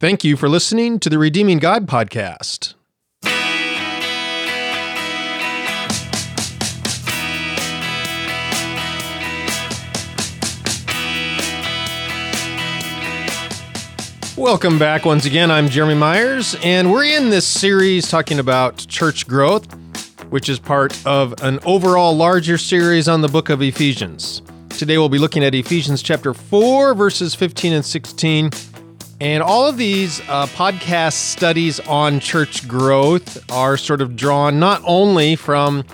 Thank you for listening to the Redeeming God podcast. Welcome back once again. I'm Jeremy Myers, and we're in this series talking about church growth, which is part of an overall larger series on the book of Ephesians. Today we'll be looking at Ephesians chapter 4, verses 15 and 16 and all of these uh, podcast studies on church growth are sort of drawn not only from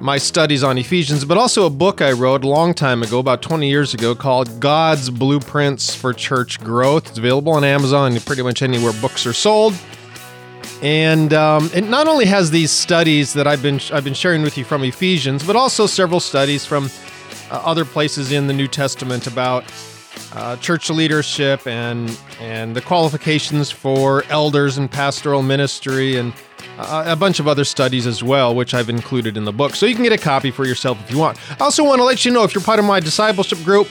my studies on Ephesians, but also a book I wrote a long time ago, about 20 years ago, called God's Blueprints for Church Growth. It's available on Amazon and pretty much anywhere books are sold. And um, it not only has these studies that I've been I've been sharing with you from Ephesians, but also several studies from uh, other places in the New Testament about uh, church leadership and and the qualifications for elders and pastoral ministry and uh, a bunch of other studies as well, which I've included in the book. So you can get a copy for yourself if you want. I also want to let you know if you're part of my discipleship group,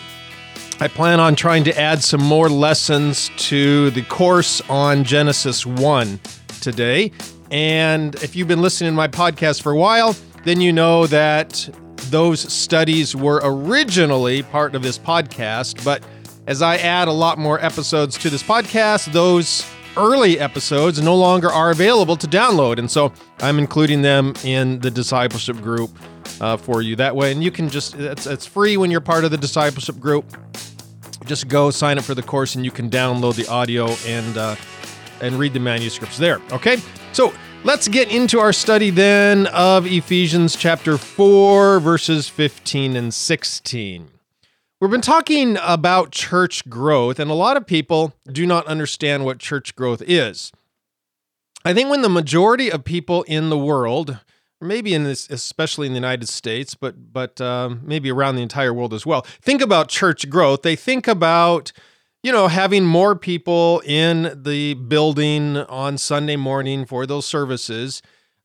I plan on trying to add some more lessons to the course on Genesis 1 today. And if you've been listening to my podcast for a while, then you know that those studies were originally part of this podcast, but as I add a lot more episodes to this podcast, those early episodes no longer are available to download. And so I'm including them in the discipleship group uh, for you that way. And you can just, it's, it's free when you're part of the discipleship group. Just go sign up for the course and you can download the audio and, uh, and read the manuscripts there. Okay. So let's get into our study then of Ephesians chapter 4, verses 15 and 16. We've been talking about church growth, and a lot of people do not understand what church growth is. I think when the majority of people in the world, maybe in this, especially in the United States, but but um, maybe around the entire world as well, think about church growth. They think about you know having more people in the building on Sunday morning for those services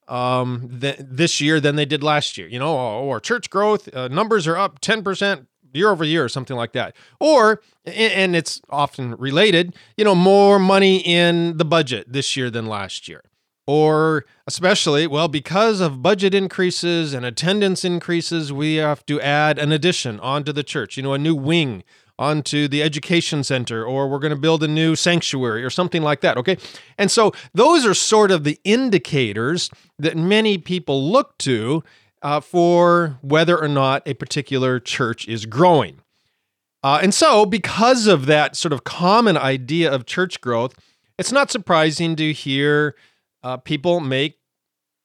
um, th- this year than they did last year. You know, or church growth uh, numbers are up ten percent year over year or something like that. Or, and it's often related, you know, more money in the budget this year than last year. Or especially, well, because of budget increases and attendance increases, we have to add an addition onto the church, you know, a new wing onto the education center, or we're going to build a new sanctuary or something like that. Okay. And so those are sort of the indicators that many people look to uh, for whether or not a particular church is growing. Uh, and so, because of that sort of common idea of church growth, it's not surprising to hear uh, people make,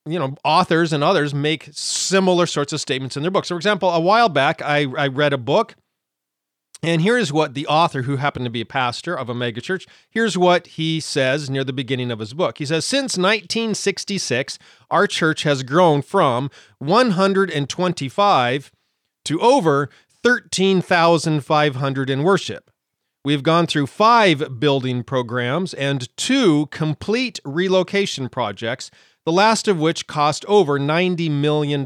you know, authors and others make similar sorts of statements in their books. For example, a while back, I, I read a book and here is what the author, who happened to be a pastor of a megachurch, here's what he says near the beginning of his book. He says, Since 1966, our church has grown from 125 to over 13,500 in worship. We've gone through five building programs and two complete relocation projects, the last of which cost over $90 million,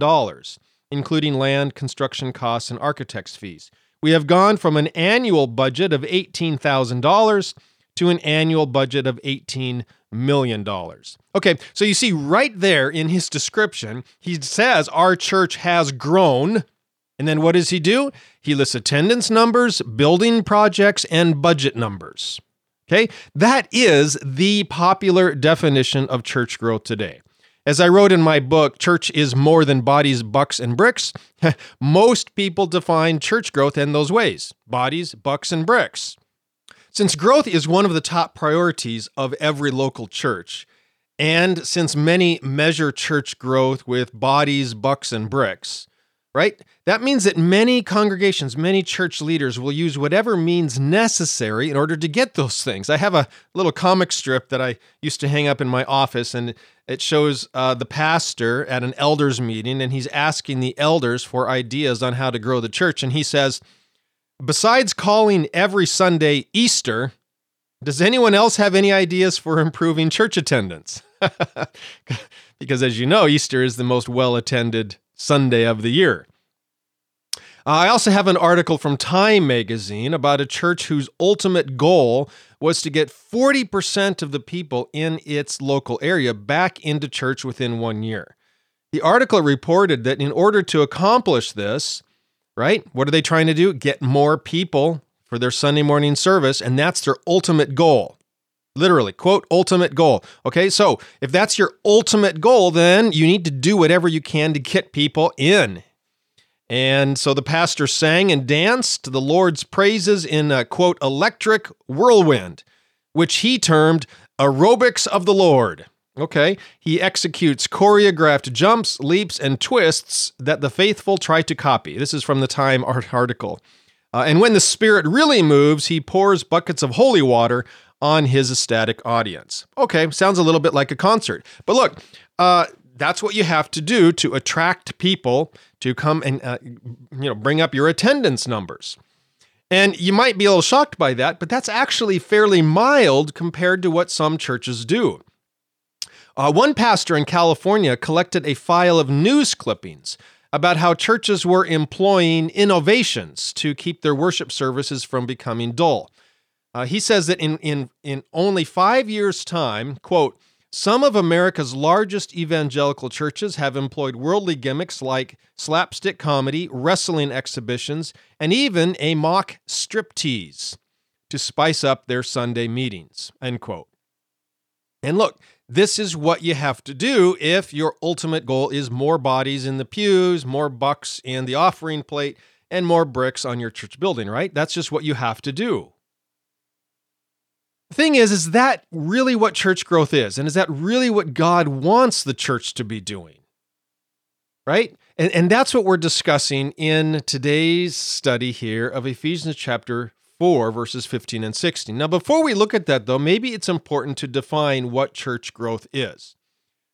including land, construction costs, and architect's fees. We have gone from an annual budget of $18,000 to an annual budget of $18 million. Okay, so you see right there in his description, he says our church has grown. And then what does he do? He lists attendance numbers, building projects, and budget numbers. Okay, that is the popular definition of church growth today. As I wrote in my book, Church is More Than Bodies, Bucks, and Bricks, most people define church growth in those ways bodies, bucks, and bricks. Since growth is one of the top priorities of every local church, and since many measure church growth with bodies, bucks, and bricks, right? That means that many congregations, many church leaders will use whatever means necessary in order to get those things. I have a little comic strip that I used to hang up in my office, and it shows uh, the pastor at an elders meeting, and he's asking the elders for ideas on how to grow the church. And he says, Besides calling every Sunday Easter, does anyone else have any ideas for improving church attendance? because as you know, Easter is the most well attended Sunday of the year. Uh, I also have an article from Time magazine about a church whose ultimate goal was to get 40% of the people in its local area back into church within one year. The article reported that in order to accomplish this, right, what are they trying to do? Get more people for their Sunday morning service, and that's their ultimate goal. Literally, quote, ultimate goal. Okay, so if that's your ultimate goal, then you need to do whatever you can to get people in. And so the pastor sang and danced the Lord's praises in a quote, electric whirlwind, which he termed aerobics of the Lord. Okay, he executes choreographed jumps, leaps, and twists that the faithful try to copy. This is from the Time article. Uh, and when the Spirit really moves, he pours buckets of holy water on his ecstatic audience. Okay, sounds a little bit like a concert. But look, uh, that's what you have to do to attract people to come and uh, you know bring up your attendance numbers. And you might be a little shocked by that, but that's actually fairly mild compared to what some churches do. Uh, one pastor in California collected a file of news clippings about how churches were employing innovations to keep their worship services from becoming dull. Uh, he says that in, in, in only five years' time, quote, some of America's largest evangelical churches have employed worldly gimmicks like slapstick comedy, wrestling exhibitions, and even a mock striptease to spice up their Sunday meetings. End quote. And look, this is what you have to do if your ultimate goal is more bodies in the pews, more bucks in the offering plate, and more bricks on your church building, right? That's just what you have to do. Thing is, is that really what church growth is? And is that really what God wants the church to be doing? Right? And, and that's what we're discussing in today's study here of Ephesians chapter 4, verses 15 and 16. Now, before we look at that, though, maybe it's important to define what church growth is.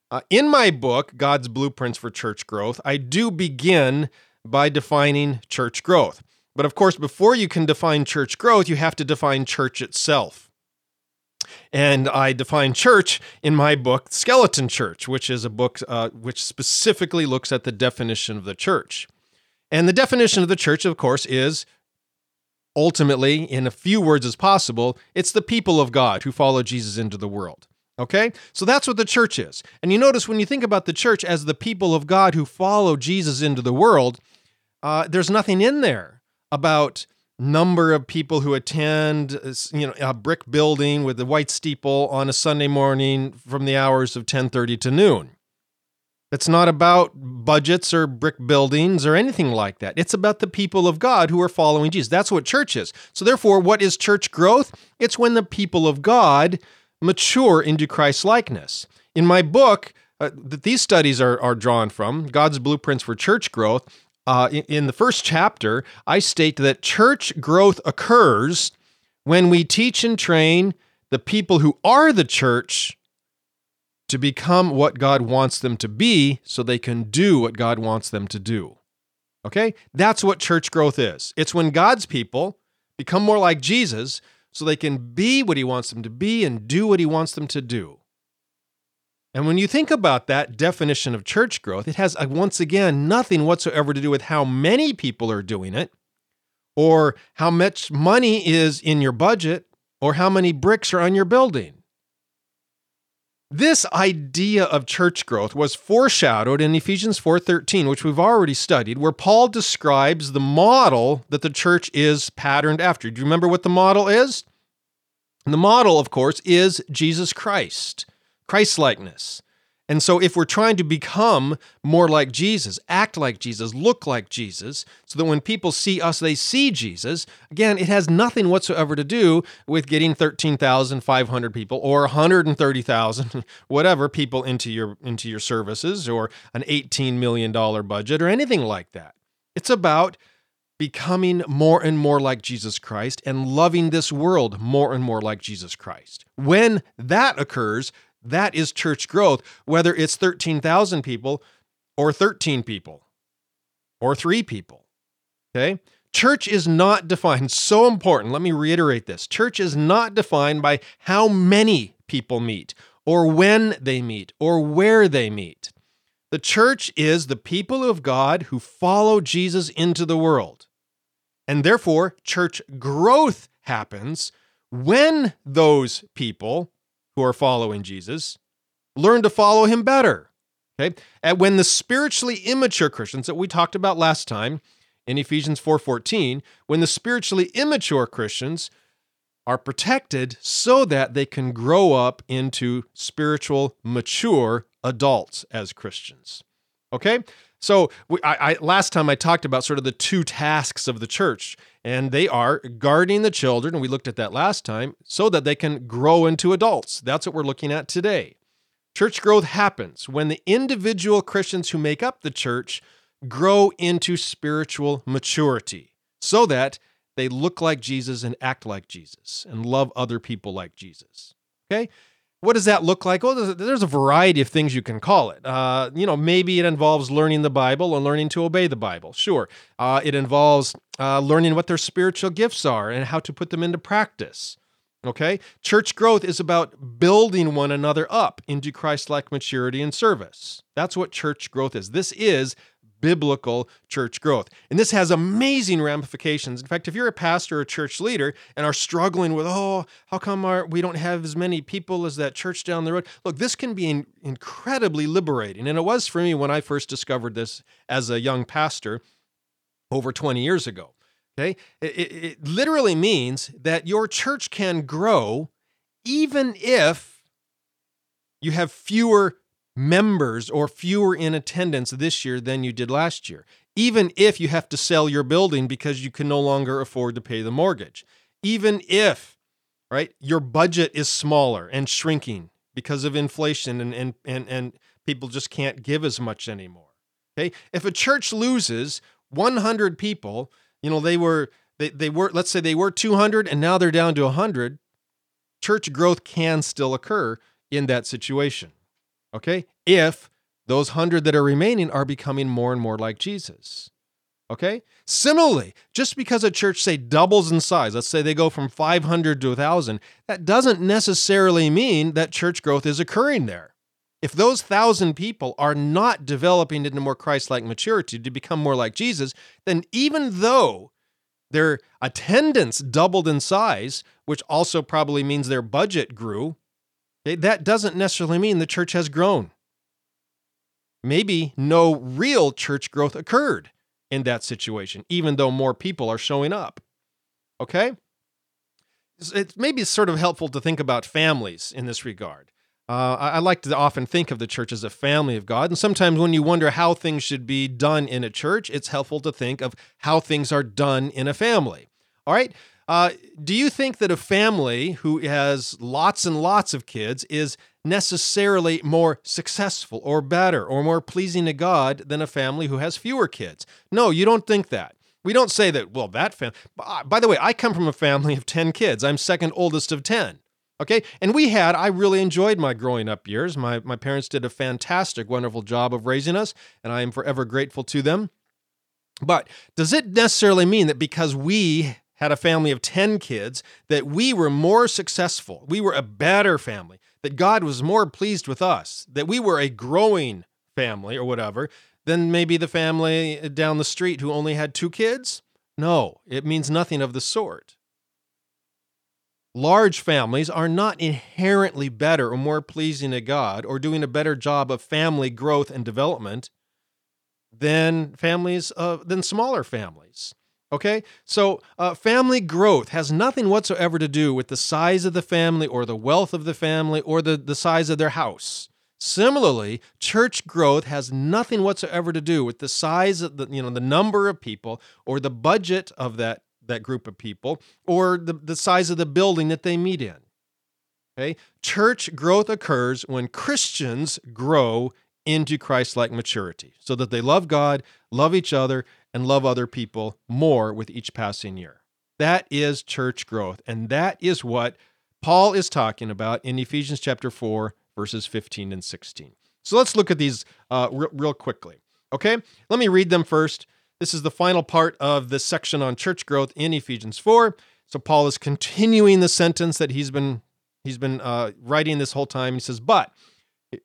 Uh, in my book, God's Blueprints for Church Growth, I do begin by defining church growth. But of course, before you can define church growth, you have to define church itself. And I define church in my book, Skeleton Church, which is a book uh, which specifically looks at the definition of the church. And the definition of the church, of course, is ultimately, in a few words as possible, it's the people of God who follow Jesus into the world. Okay? So that's what the church is. And you notice when you think about the church as the people of God who follow Jesus into the world, uh, there's nothing in there about number of people who attend uh, you know a brick building with a white steeple on a Sunday morning from the hours of 10:30 to noon. It's not about budgets or brick buildings or anything like that. It's about the people of God who are following Jesus. That's what church is. So therefore, what is church growth? It's when the people of God mature into Christ likeness. In my book, uh, that these studies are, are drawn from, God's Blueprints for Church Growth, uh, in, in the first chapter, I state that church growth occurs when we teach and train the people who are the church to become what God wants them to be so they can do what God wants them to do. Okay? That's what church growth is. It's when God's people become more like Jesus so they can be what he wants them to be and do what he wants them to do. And when you think about that definition of church growth, it has, uh, once again, nothing whatsoever to do with how many people are doing it, or how much money is in your budget, or how many bricks are on your building. This idea of church growth was foreshadowed in Ephesians 4:13, which we've already studied, where Paul describes the model that the church is patterned after. Do you remember what the model is? The model, of course, is Jesus Christ. Christ likeness. And so, if we're trying to become more like Jesus, act like Jesus, look like Jesus, so that when people see us, they see Jesus, again, it has nothing whatsoever to do with getting 13,500 people or 130,000, whatever, people into your, into your services or an $18 million budget or anything like that. It's about becoming more and more like Jesus Christ and loving this world more and more like Jesus Christ. When that occurs, that is church growth, whether it's 13,000 people or 13 people or three people. Okay? Church is not defined, so important. Let me reiterate this. Church is not defined by how many people meet or when they meet or where they meet. The church is the people of God who follow Jesus into the world. And therefore, church growth happens when those people who are following Jesus learn to follow him better. Okay? And when the spiritually immature Christians that we talked about last time in Ephesians 4:14, when the spiritually immature Christians are protected so that they can grow up into spiritual mature adults as Christians. Okay? So I, I, last time I talked about sort of the two tasks of the church, and they are guarding the children, and we looked at that last time, so that they can grow into adults. That's what we're looking at today. Church growth happens when the individual Christians who make up the church grow into spiritual maturity, so that they look like Jesus and act like Jesus and love other people like Jesus. Okay? What does that look like? Well, there's a variety of things you can call it. Uh, you know, maybe it involves learning the Bible or learning to obey the Bible. Sure. Uh, it involves uh, learning what their spiritual gifts are and how to put them into practice. Okay? Church growth is about building one another up into Christ like maturity and service. That's what church growth is. This is biblical church growth. And this has amazing ramifications. In fact, if you're a pastor or a church leader and are struggling with, oh, how come our, we don't have as many people as that church down the road? Look, this can be in, incredibly liberating. And it was for me when I first discovered this as a young pastor over 20 years ago. Okay? It, it, it literally means that your church can grow even if you have fewer members or fewer in attendance this year than you did last year, even if you have to sell your building because you can no longer afford to pay the mortgage, even if, right, your budget is smaller and shrinking because of inflation and, and, and, and people just can't give as much anymore. Okay. If a church loses 100 people, you know, they were, they, they were, let's say they were 200 and now they're down to 100, church growth can still occur in that situation. Okay? If those hundred that are remaining are becoming more and more like Jesus. Okay? Similarly, just because a church, say, doubles in size, let's say they go from 500 to 1,000, that doesn't necessarily mean that church growth is occurring there. If those thousand people are not developing into more Christ like maturity to become more like Jesus, then even though their attendance doubled in size, which also probably means their budget grew, that doesn't necessarily mean the church has grown. Maybe no real church growth occurred in that situation, even though more people are showing up. Okay? It's maybe sort of helpful to think about families in this regard. Uh, I like to often think of the church as a family of God. And sometimes when you wonder how things should be done in a church, it's helpful to think of how things are done in a family. All right? Uh, do you think that a family who has lots and lots of kids is necessarily more successful or better or more pleasing to God than a family who has fewer kids? No, you don't think that. We don't say that, well, that family. Uh, by the way, I come from a family of 10 kids. I'm second oldest of 10. Okay. And we had, I really enjoyed my growing up years. My, my parents did a fantastic, wonderful job of raising us, and I am forever grateful to them. But does it necessarily mean that because we had a family of 10 kids, that we were more successful. We were a better family, that God was more pleased with us, that we were a growing family or whatever than maybe the family down the street who only had two kids? No, it means nothing of the sort. Large families are not inherently better or more pleasing to God or doing a better job of family growth and development than families uh, than smaller families. Okay, so uh, family growth has nothing whatsoever to do with the size of the family or the wealth of the family or the, the size of their house. Similarly, church growth has nothing whatsoever to do with the size of the, you know, the number of people or the budget of that, that group of people or the, the size of the building that they meet in. Okay? Church growth occurs when Christians grow into Christ like maturity so that they love God, love each other, and love other people more with each passing year. That is church growth. And that is what Paul is talking about in Ephesians chapter 4, verses 15 and 16. So let's look at these uh, real, real quickly. Okay, let me read them first. This is the final part of this section on church growth in Ephesians 4. So Paul is continuing the sentence that he's been he's been uh, writing this whole time. He says, "But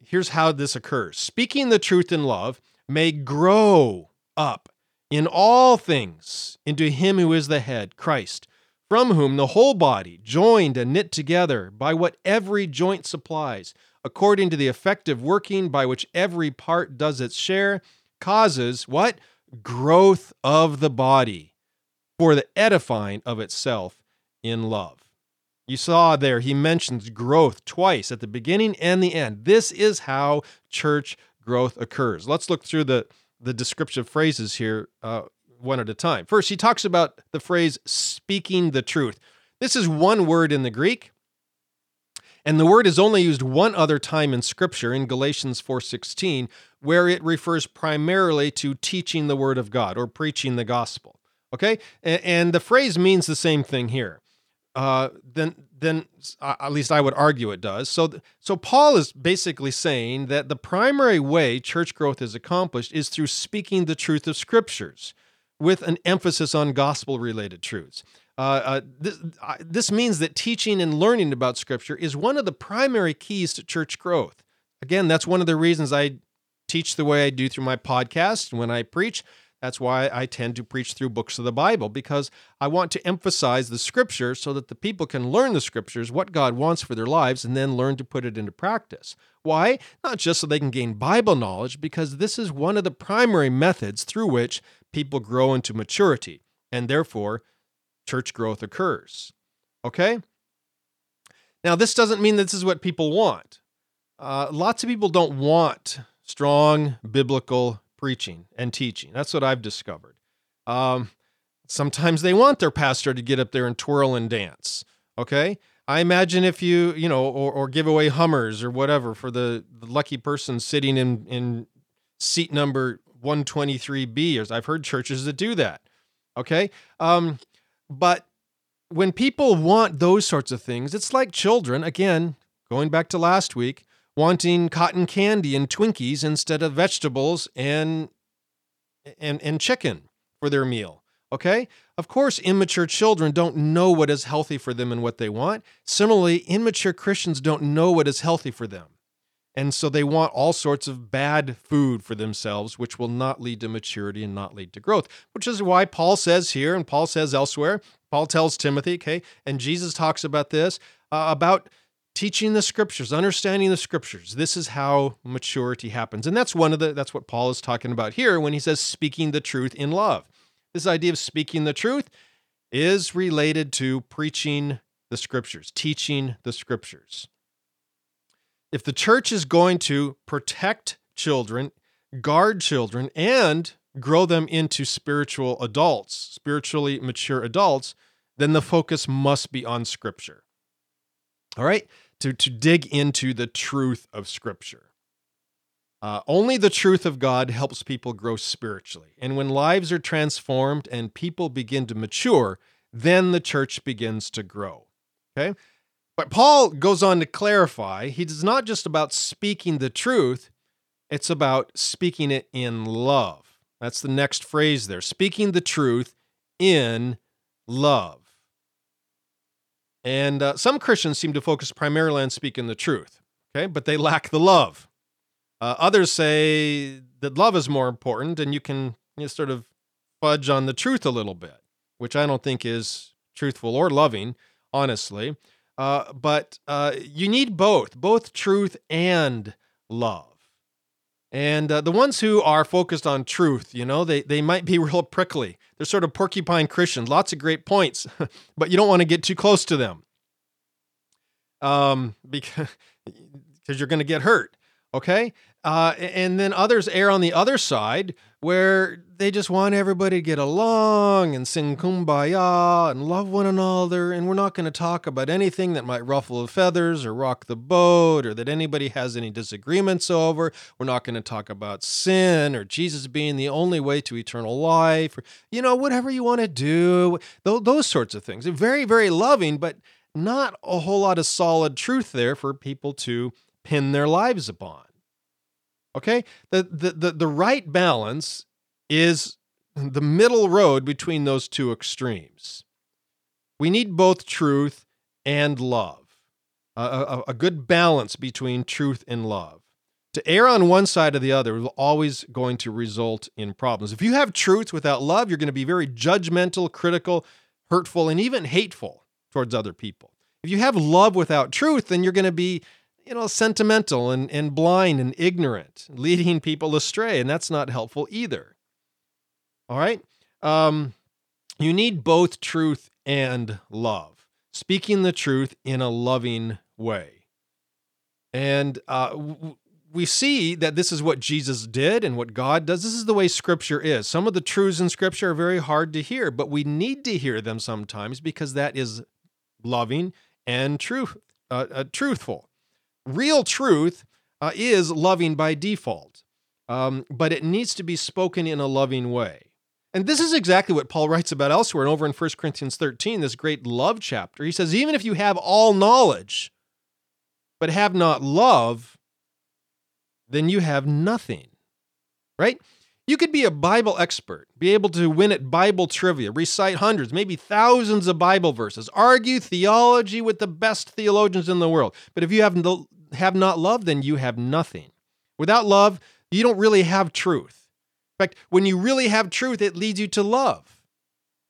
here's how this occurs: speaking the truth in love may grow up in all things into him who is the head, Christ, from whom the whole body, joined and knit together by what every joint supplies, according to the effective working by which every part does its share, causes what? Growth of the body for the edifying of itself in love. You saw there, he mentions growth twice at the beginning and the end. This is how church growth occurs. Let's look through the, the descriptive phrases here uh, one at a time. First, he talks about the phrase speaking the truth. This is one word in the Greek, and the word is only used one other time in scripture in Galatians 4:16, where it refers primarily to teaching the word of God or preaching the gospel. Okay? And the phrase means the same thing here. Uh, then then uh, at least I would argue it does. So so Paul is basically saying that the primary way church growth is accomplished is through speaking the truth of scriptures with an emphasis on gospel related truths. Uh, uh, this, this means that teaching and learning about Scripture is one of the primary keys to church growth. Again, that's one of the reasons I teach the way I do through my podcast when I preach. That's why I tend to preach through books of the Bible because I want to emphasize the scripture so that the people can learn the scriptures, what God wants for their lives, and then learn to put it into practice. Why? Not just so they can gain Bible knowledge, because this is one of the primary methods through which people grow into maturity, and therefore church growth occurs. Okay? Now, this doesn't mean this is what people want. Uh, lots of people don't want strong biblical preaching and teaching. That's what I've discovered. Um, sometimes they want their pastor to get up there and twirl and dance. Okay? I imagine if you, you know, or, or give away Hummers or whatever for the, the lucky person sitting in, in seat number 123B, as I've heard churches that do that. Okay. Um, but when people want those sorts of things, it's like children, again, going back to last week, wanting cotton candy and Twinkies instead of vegetables and and and chicken for their meal. Okay? Of course, immature children don't know what is healthy for them and what they want. Similarly, immature Christians don't know what is healthy for them. And so they want all sorts of bad food for themselves, which will not lead to maturity and not lead to growth, which is why Paul says here and Paul says elsewhere, Paul tells Timothy, okay, and Jesus talks about this, uh, about teaching the scriptures, understanding the scriptures. This is how maturity happens. And that's one of the, that's what Paul is talking about here when he says speaking the truth in love. This idea of speaking the truth is related to preaching the scriptures, teaching the scriptures if the church is going to protect children, guard children, and grow them into spiritual adults, spiritually mature adults, then the focus must be on Scripture. All right? To, to dig into the truth of Scripture. Uh, only the truth of God helps people grow spiritually. And when lives are transformed and people begin to mature, then the church begins to grow. Okay? But Paul goes on to clarify he is not just about speaking the truth, it's about speaking it in love. That's the next phrase there speaking the truth in love. And uh, some Christians seem to focus primarily on speaking the truth, okay, but they lack the love. Uh, others say that love is more important, and you can you know, sort of fudge on the truth a little bit, which I don't think is truthful or loving, honestly. Uh, but uh, you need both, both truth and love. And uh, the ones who are focused on truth, you know, they, they might be real prickly. They're sort of porcupine Christians, lots of great points, but you don't want to get too close to them um, because, because you're going to get hurt. Okay. Uh, and then others err on the other side where they just want everybody to get along and sing kumbaya and love one another. And we're not going to talk about anything that might ruffle the feathers or rock the boat or that anybody has any disagreements over. We're not going to talk about sin or Jesus being the only way to eternal life or, you know, whatever you want to do. Those sorts of things. Very, very loving, but not a whole lot of solid truth there for people to pin their lives upon. Okay? The, the, the, the right balance is the middle road between those two extremes. We need both truth and love, a, a, a good balance between truth and love. To err on one side or the other is always going to result in problems. If you have truth without love, you're going to be very judgmental, critical, hurtful, and even hateful towards other people. If you have love without truth, then you're going to be, you know, sentimental and, and blind and ignorant, leading people astray, and that's not helpful either. All right? Um, you need both truth and love, speaking the truth in a loving way. And uh, w- we see that this is what Jesus did and what God does. This is the way Scripture is. Some of the truths in Scripture are very hard to hear, but we need to hear them sometimes because that is loving and truth, uh, uh, truthful. Real truth uh, is loving by default, um, but it needs to be spoken in a loving way. And this is exactly what Paul writes about elsewhere and over in 1 Corinthians 13, this great love chapter. He says, Even if you have all knowledge, but have not love, then you have nothing. Right? You could be a Bible expert, be able to win at Bible trivia, recite hundreds, maybe thousands of Bible verses, argue theology with the best theologians in the world. But if you have, no, have not love, then you have nothing. Without love, you don't really have truth. In fact, when you really have truth, it leads you to love.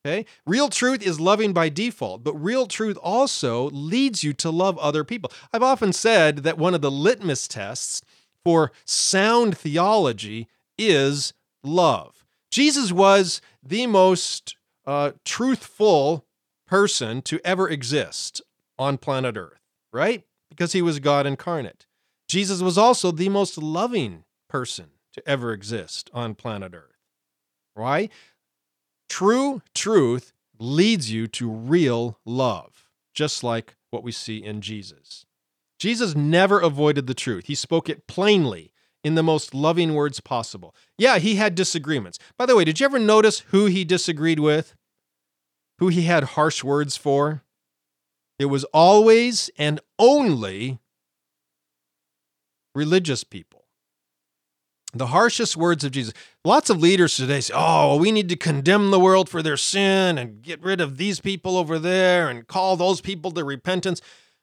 Okay? Real truth is loving by default, but real truth also leads you to love other people. I've often said that one of the litmus tests for sound theology is love. Jesus was the most uh, truthful person to ever exist on planet Earth, right? Because he was God incarnate. Jesus was also the most loving person to ever exist on planet Earth. Why? True truth leads you to real love, just like what we see in Jesus. Jesus never avoided the truth. He spoke it plainly in the most loving words possible. Yeah, he had disagreements. By the way, did you ever notice who he disagreed with? Who he had harsh words for? It was always and only religious people. The harshest words of Jesus. Lots of leaders today say, oh, we need to condemn the world for their sin and get rid of these people over there and call those people to repentance.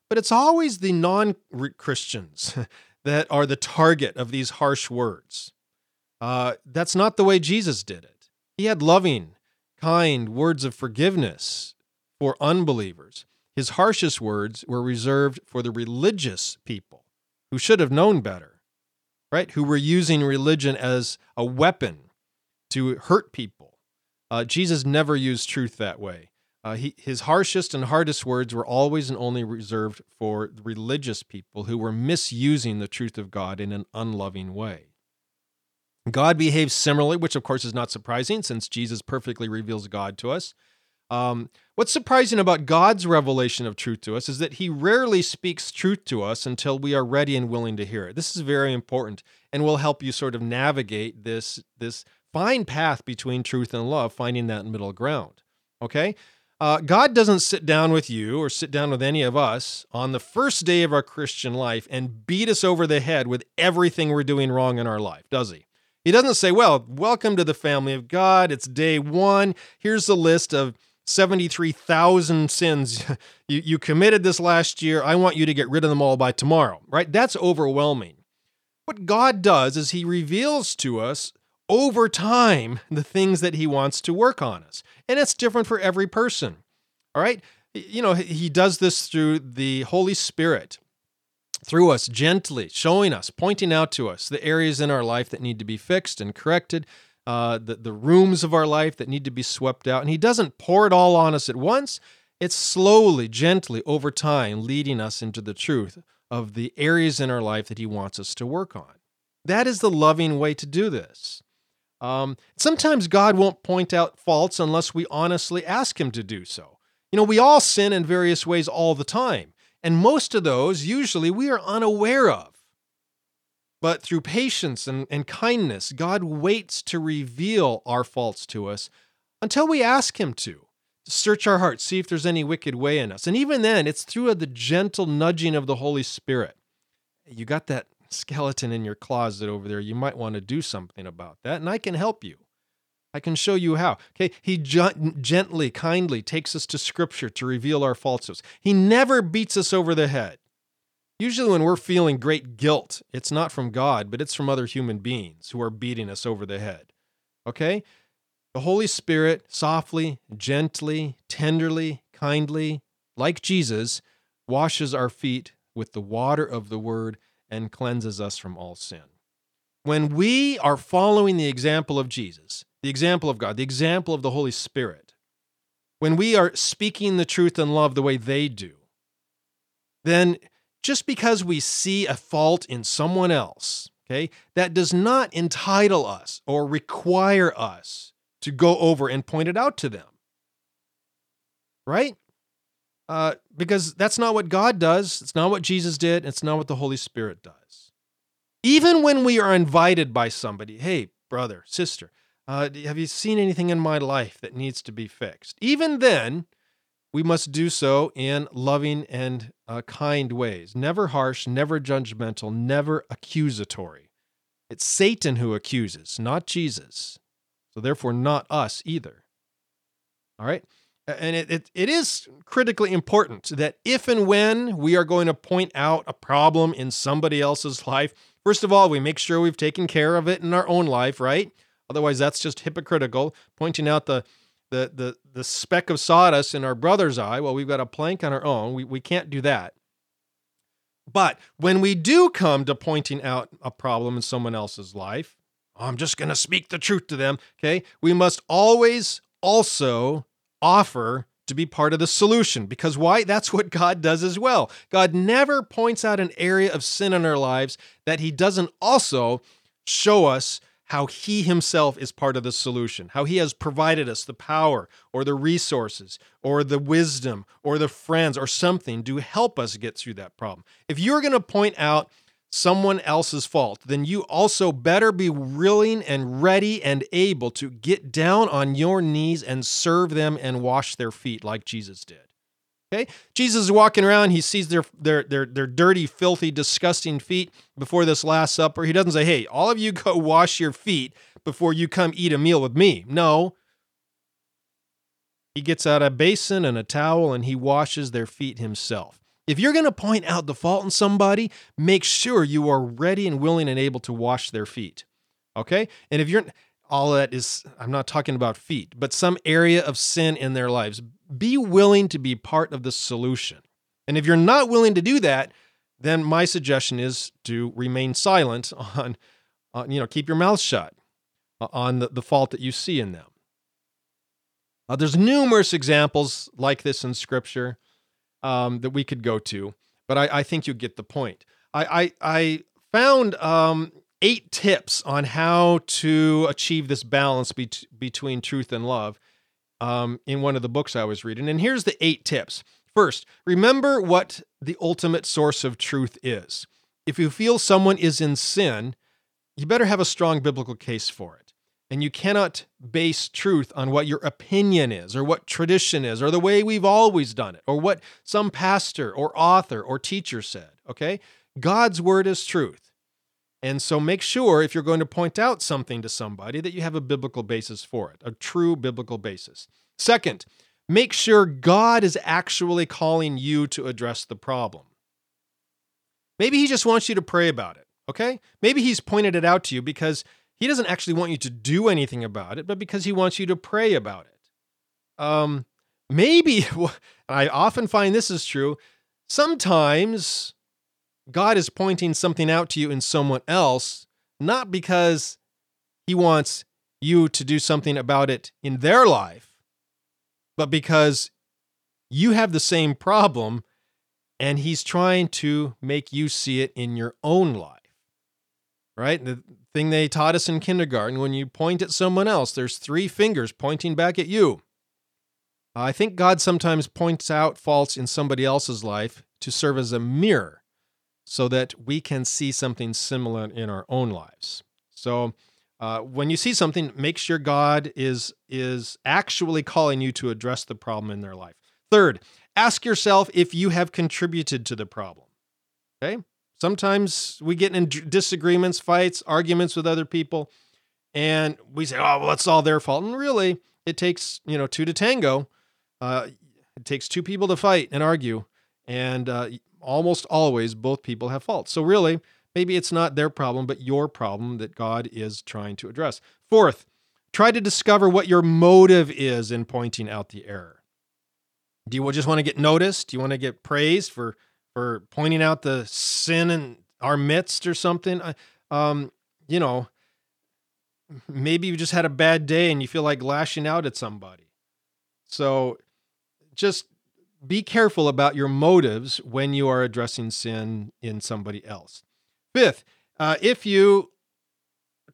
But it's always the non Christians that are the target of these harsh words. Uh, that's not the way Jesus did it. He had loving, kind words of forgiveness for unbelievers. His harshest words were reserved for the religious people who should have known better, right? Who were using religion as a weapon to hurt people. Uh, Jesus never used truth that way. Uh, he, his harshest and hardest words were always and only reserved for religious people who were misusing the truth of God in an unloving way. God behaves similarly, which of course is not surprising since Jesus perfectly reveals God to us. Um, what's surprising about God's revelation of truth to us is that he rarely speaks truth to us until we are ready and willing to hear it. This is very important and will help you sort of navigate this, this fine path between truth and love, finding that middle ground. Okay? Uh, God doesn't sit down with you or sit down with any of us on the first day of our Christian life and beat us over the head with everything we're doing wrong in our life, does he? He doesn't say, Well, welcome to the family of God. It's day one. Here's a list of 73,000 sins you, you committed this last year. I want you to get rid of them all by tomorrow, right? That's overwhelming. What God does is He reveals to us over time the things that he wants to work on us. And it's different for every person. All right? You know, he does this through the Holy Spirit, through us, gently showing us, pointing out to us the areas in our life that need to be fixed and corrected, uh, the, the rooms of our life that need to be swept out. And he doesn't pour it all on us at once. It's slowly, gently, over time, leading us into the truth of the areas in our life that he wants us to work on. That is the loving way to do this. Um, sometimes God won't point out faults unless we honestly ask Him to do so. You know, we all sin in various ways all the time, and most of those usually we are unaware of. But through patience and, and kindness, God waits to reveal our faults to us until we ask Him to. to search our hearts, see if there's any wicked way in us. And even then, it's through the gentle nudging of the Holy Spirit. You got that skeleton in your closet over there. You might want to do something about that, and I can help you. I can show you how. Okay, he gently, kindly takes us to scripture to reveal our falsehoods. He never beats us over the head. Usually, when we're feeling great guilt, it's not from God, but it's from other human beings who are beating us over the head. Okay? The Holy Spirit, softly, gently, tenderly, kindly, like Jesus, washes our feet with the water of the word and cleanses us from all sin. When we are following the example of Jesus, the example of God, the example of the Holy Spirit, when we are speaking the truth and love the way they do, then just because we see a fault in someone else, okay, that does not entitle us or require us to go over and point it out to them. Right? Uh, because that's not what God does. It's not what Jesus did. It's not what the Holy Spirit does. Even when we are invited by somebody, hey, brother, sister, uh, have you seen anything in my life that needs to be fixed? Even then, we must do so in loving and uh, kind ways, never harsh, never judgmental, never accusatory. It's Satan who accuses, not Jesus. So, therefore, not us either. All right? And it, it, it is critically important that if and when we are going to point out a problem in somebody else's life, first of all, we make sure we've taken care of it in our own life, right? Otherwise, that's just hypocritical, pointing out the the the the speck of sawdust in our brother's eye. Well we've got a plank on our own. We, we can't do that. But when we do come to pointing out a problem in someone else's life oh, i'm just going to speak the truth to them okay we must always also offer to be part of the solution because why that's what god does as well god never points out an area of sin in our lives that he doesn't also show us how he himself is part of the solution, how he has provided us the power or the resources or the wisdom or the friends or something to help us get through that problem. If you're going to point out someone else's fault, then you also better be willing and ready and able to get down on your knees and serve them and wash their feet like Jesus did. Okay? Jesus is walking around, he sees their their their their dirty, filthy, disgusting feet before this last supper. He doesn't say, "Hey, all of you go wash your feet before you come eat a meal with me." No. He gets out a basin and a towel and he washes their feet himself. If you're going to point out the fault in somebody, make sure you are ready and willing and able to wash their feet. Okay? And if you're all that is I'm not talking about feet, but some area of sin in their lives be willing to be part of the solution. And if you're not willing to do that, then my suggestion is to remain silent on, on you know, keep your mouth shut on the, the fault that you see in them. Uh, there's numerous examples like this in Scripture um, that we could go to, but I, I, think you get the point. I, I, I found um, eight tips on how to achieve this balance be- between truth and love um, in one of the books I was reading. And here's the eight tips. First, remember what the ultimate source of truth is. If you feel someone is in sin, you better have a strong biblical case for it. And you cannot base truth on what your opinion is, or what tradition is, or the way we've always done it, or what some pastor or author or teacher said. Okay? God's word is truth. And so make sure if you're going to point out something to somebody that you have a biblical basis for it, a true biblical basis. Second, make sure God is actually calling you to address the problem. Maybe he just wants you to pray about it, okay? Maybe he's pointed it out to you because he doesn't actually want you to do anything about it, but because he wants you to pray about it. Um, maybe, I often find this is true, sometimes God is pointing something out to you in someone else, not because he wants you to do something about it in their life, but because you have the same problem and he's trying to make you see it in your own life. Right? The thing they taught us in kindergarten when you point at someone else, there's three fingers pointing back at you. I think God sometimes points out faults in somebody else's life to serve as a mirror so that we can see something similar in our own lives. So, uh, when you see something, make sure God is is actually calling you to address the problem in their life. Third, ask yourself if you have contributed to the problem. Okay? Sometimes we get in disagreements, fights, arguments with other people, and we say, "Oh, well, it's all their fault." And really, it takes you know two to tango. Uh, it takes two people to fight and argue, and uh, almost always both people have faults. So really, maybe it's not their problem, but your problem that God is trying to address. Fourth, try to discover what your motive is in pointing out the error. Do you just want to get noticed? Do you want to get praised for for pointing out the sin in our midst or something? Um, you know, maybe you just had a bad day and you feel like lashing out at somebody. So just be careful about your motives when you are addressing sin in somebody else. Fifth, uh, if you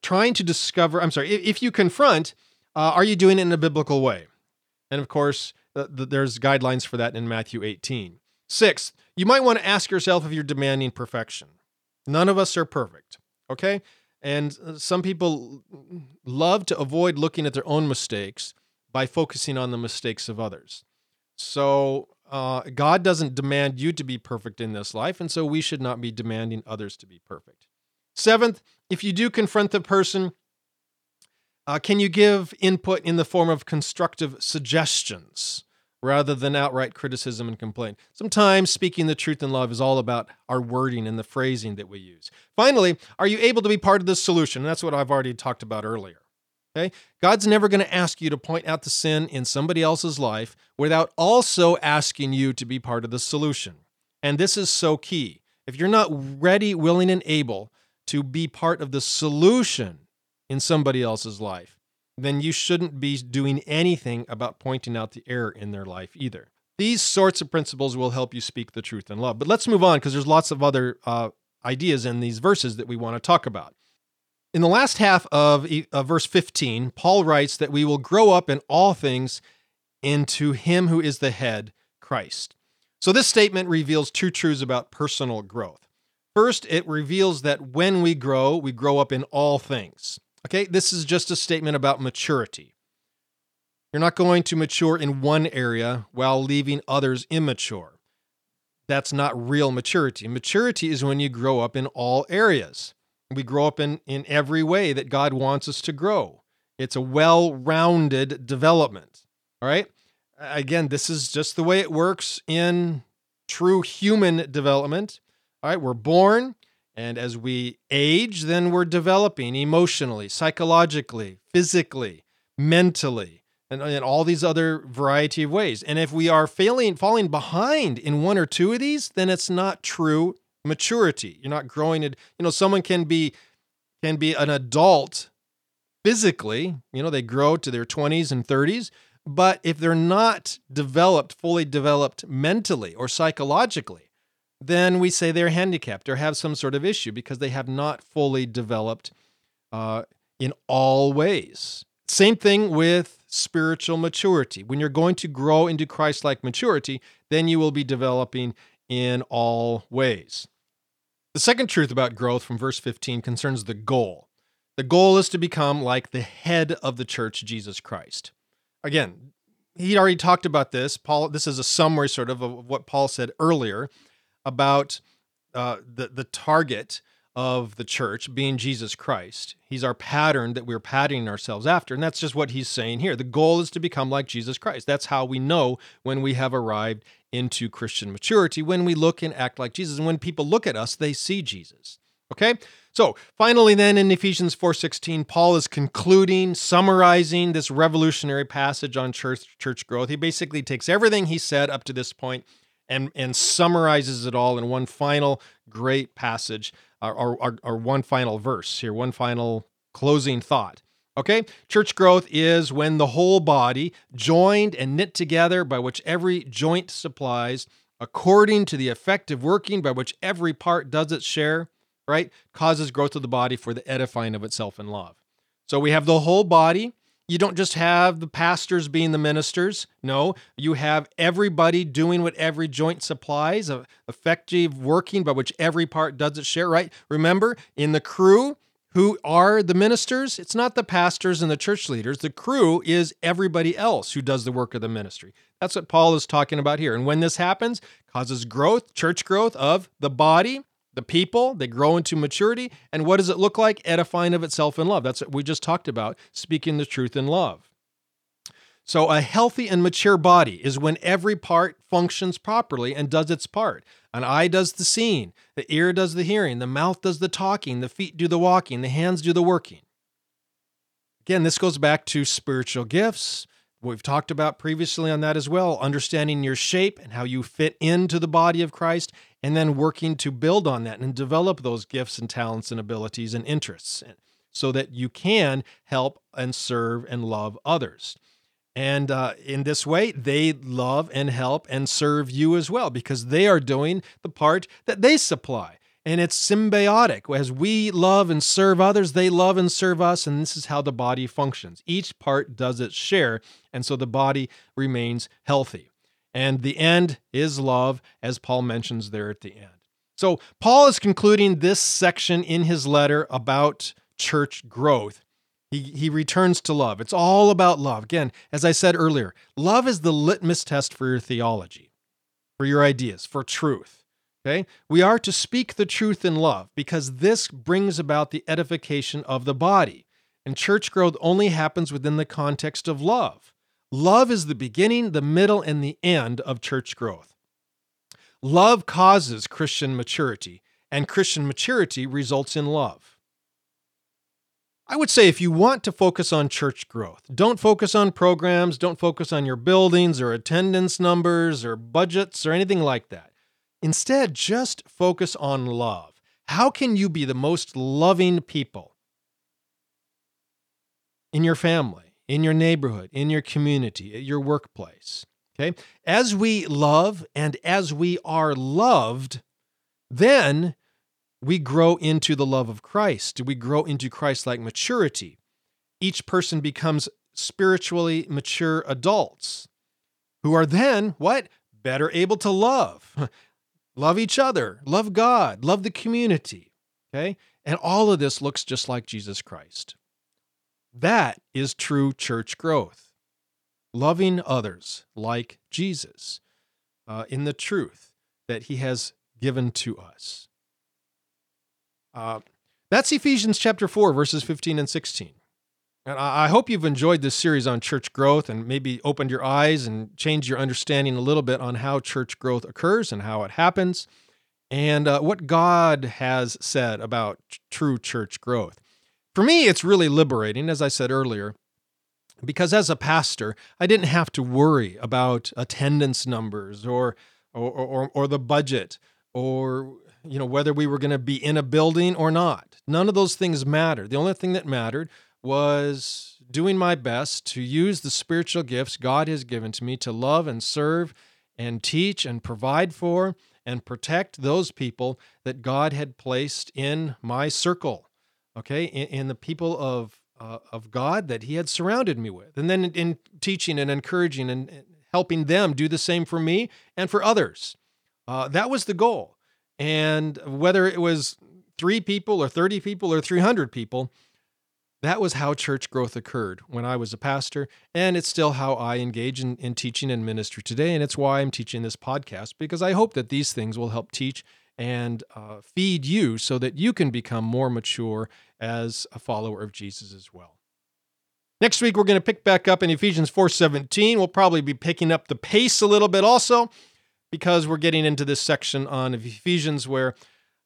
trying to discover, I'm sorry, if, if you confront, uh, are you doing it in a biblical way? And of course, uh, there's guidelines for that in Matthew 18. Sixth, you might want to ask yourself if you're demanding perfection. None of us are perfect, okay? And uh, some people love to avoid looking at their own mistakes by focusing on the mistakes of others. So, uh, God doesn't demand you to be perfect in this life, and so we should not be demanding others to be perfect. Seventh, if you do confront the person, uh, can you give input in the form of constructive suggestions rather than outright criticism and complaint? Sometimes speaking the truth in love is all about our wording and the phrasing that we use. Finally, are you able to be part of the solution? And that's what I've already talked about earlier. Okay? God's never going to ask you to point out the sin in somebody else's life without also asking you to be part of the solution. And this is so key. If you're not ready, willing, and able to be part of the solution in somebody else's life, then you shouldn't be doing anything about pointing out the error in their life either. These sorts of principles will help you speak the truth in love. But let's move on because there's lots of other uh, ideas in these verses that we want to talk about. In the last half of verse 15, Paul writes that we will grow up in all things into him who is the head, Christ. So this statement reveals two truths about personal growth. First, it reveals that when we grow, we grow up in all things. Okay, this is just a statement about maturity. You're not going to mature in one area while leaving others immature. That's not real maturity. Maturity is when you grow up in all areas. We grow up in, in every way that God wants us to grow. It's a well rounded development. All right. Again, this is just the way it works in true human development. All right. We're born, and as we age, then we're developing emotionally, psychologically, physically, mentally, and in all these other variety of ways. And if we are failing, falling behind in one or two of these, then it's not true maturity. You're not growing it. You know, someone can be can be an adult physically, you know, they grow to their 20s and 30s, but if they're not developed, fully developed mentally or psychologically, then we say they're handicapped or have some sort of issue because they have not fully developed uh, in all ways. Same thing with spiritual maturity. When you're going to grow into Christ like maturity, then you will be developing in all ways. The second truth about growth from verse 15 concerns the goal. The goal is to become like the head of the church, Jesus Christ. Again, he already talked about this. Paul, this is a summary sort of of what Paul said earlier about uh, the the target of the church being Jesus Christ. He's our pattern that we're patterning ourselves after. And that's just what he's saying here. The goal is to become like Jesus Christ. That's how we know when we have arrived into Christian maturity, when we look and act like Jesus. And when people look at us, they see Jesus. Okay? So finally, then in Ephesians 4:16, Paul is concluding, summarizing this revolutionary passage on church church growth. He basically takes everything he said up to this point and, and summarizes it all in one final great passage or, or, or one final verse here, one final closing thought. Okay? Church growth is when the whole body, joined and knit together by which every joint supplies, according to the effective working by which every part does its share, right, causes growth of the body for the edifying of itself in love. So we have the whole body you don't just have the pastors being the ministers. No, you have everybody doing what every joint supplies, effective working by which every part does its share, right? Remember, in the crew, who are the ministers? It's not the pastors and the church leaders. The crew is everybody else who does the work of the ministry. That's what Paul is talking about here. And when this happens, causes growth, church growth of the body, the people, they grow into maturity. And what does it look like? Edifying of itself in love. That's what we just talked about, speaking the truth in love. So, a healthy and mature body is when every part functions properly and does its part. An eye does the seeing, the ear does the hearing, the mouth does the talking, the feet do the walking, the hands do the working. again, this goes back to spiritual gifts. We've talked about previously on that as well, understanding your shape and how you fit into the body of Christ, and then working to build on that and develop those gifts and talents and abilities and interests so that you can help and serve and love others. And uh, in this way, they love and help and serve you as well because they are doing the part that they supply. And it's symbiotic. As we love and serve others, they love and serve us. And this is how the body functions. Each part does its share. And so the body remains healthy. And the end is love, as Paul mentions there at the end. So Paul is concluding this section in his letter about church growth he, he returns to love. It's all about love. Again, as I said earlier, love is the litmus test for your theology, for your ideas, for truth. Okay? We are to speak the truth in love because this brings about the edification of the body. And church growth only happens within the context of love. Love is the beginning, the middle, and the end of church growth. Love causes Christian maturity, and Christian maturity results in love. I would say if you want to focus on church growth, don't focus on programs, don't focus on your buildings or attendance numbers or budgets or anything like that. Instead, just focus on love. How can you be the most loving people in your family, in your neighborhood, in your community, at your workplace? Okay? As we love and as we are loved, then we grow into the love of Christ. Do we grow into Christ like maturity. Each person becomes spiritually mature adults who are then what? Better able to love. love each other, love God, love the community. Okay? And all of this looks just like Jesus Christ. That is true church growth. Loving others like Jesus uh, in the truth that he has given to us. Uh, that's Ephesians chapter 4, verses 15 and 16. And I hope you've enjoyed this series on church growth and maybe opened your eyes and changed your understanding a little bit on how church growth occurs and how it happens and uh, what God has said about true church growth. For me, it's really liberating, as I said earlier, because as a pastor, I didn't have to worry about attendance numbers or, or, or, or the budget or you know, whether we were going to be in a building or not. None of those things mattered. The only thing that mattered was doing my best to use the spiritual gifts God has given to me to love and serve and teach and provide for and protect those people that God had placed in my circle, okay, and, in the people of uh, of God that He had surrounded me with, and then in, in teaching and encouraging and, and, helping them do the same for me and for others. Uh, that was the goal. And whether it was three people or 30 people or 300 people, that was how church growth occurred when I was a pastor. And it's still how I engage in, in teaching and ministry today. And it's why I'm teaching this podcast, because I hope that these things will help teach and uh, feed you so that you can become more mature as a follower of Jesus as well. Next week we're going to pick back up in Ephesians 4:17. We'll probably be picking up the pace a little bit also because we're getting into this section on Ephesians where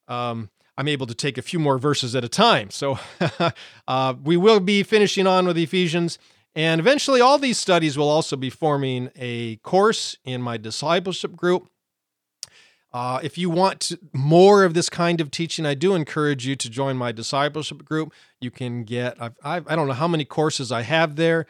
um, I'm able to take a few more verses at a time. So uh, we will be finishing on with Ephesians. And eventually, all these studies will also be forming a course in my discipleship group. Uh, if you want more of this kind of teaching, I do encourage you to join my discipleship group. You can get, I've, I've, I do not know how many courses I have there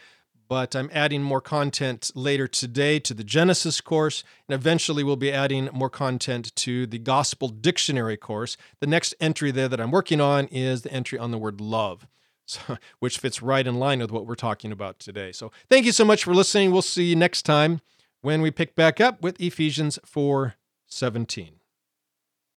but I'm adding more content later today to the Genesis course, and eventually we'll be adding more content to the Gospel Dictionary course. The next entry there that I'm working on is the entry on the word love. So, which fits right in line with what we're talking about today. So, thank you so much for listening. We'll see you next time when we pick back up with Ephesians 4 17.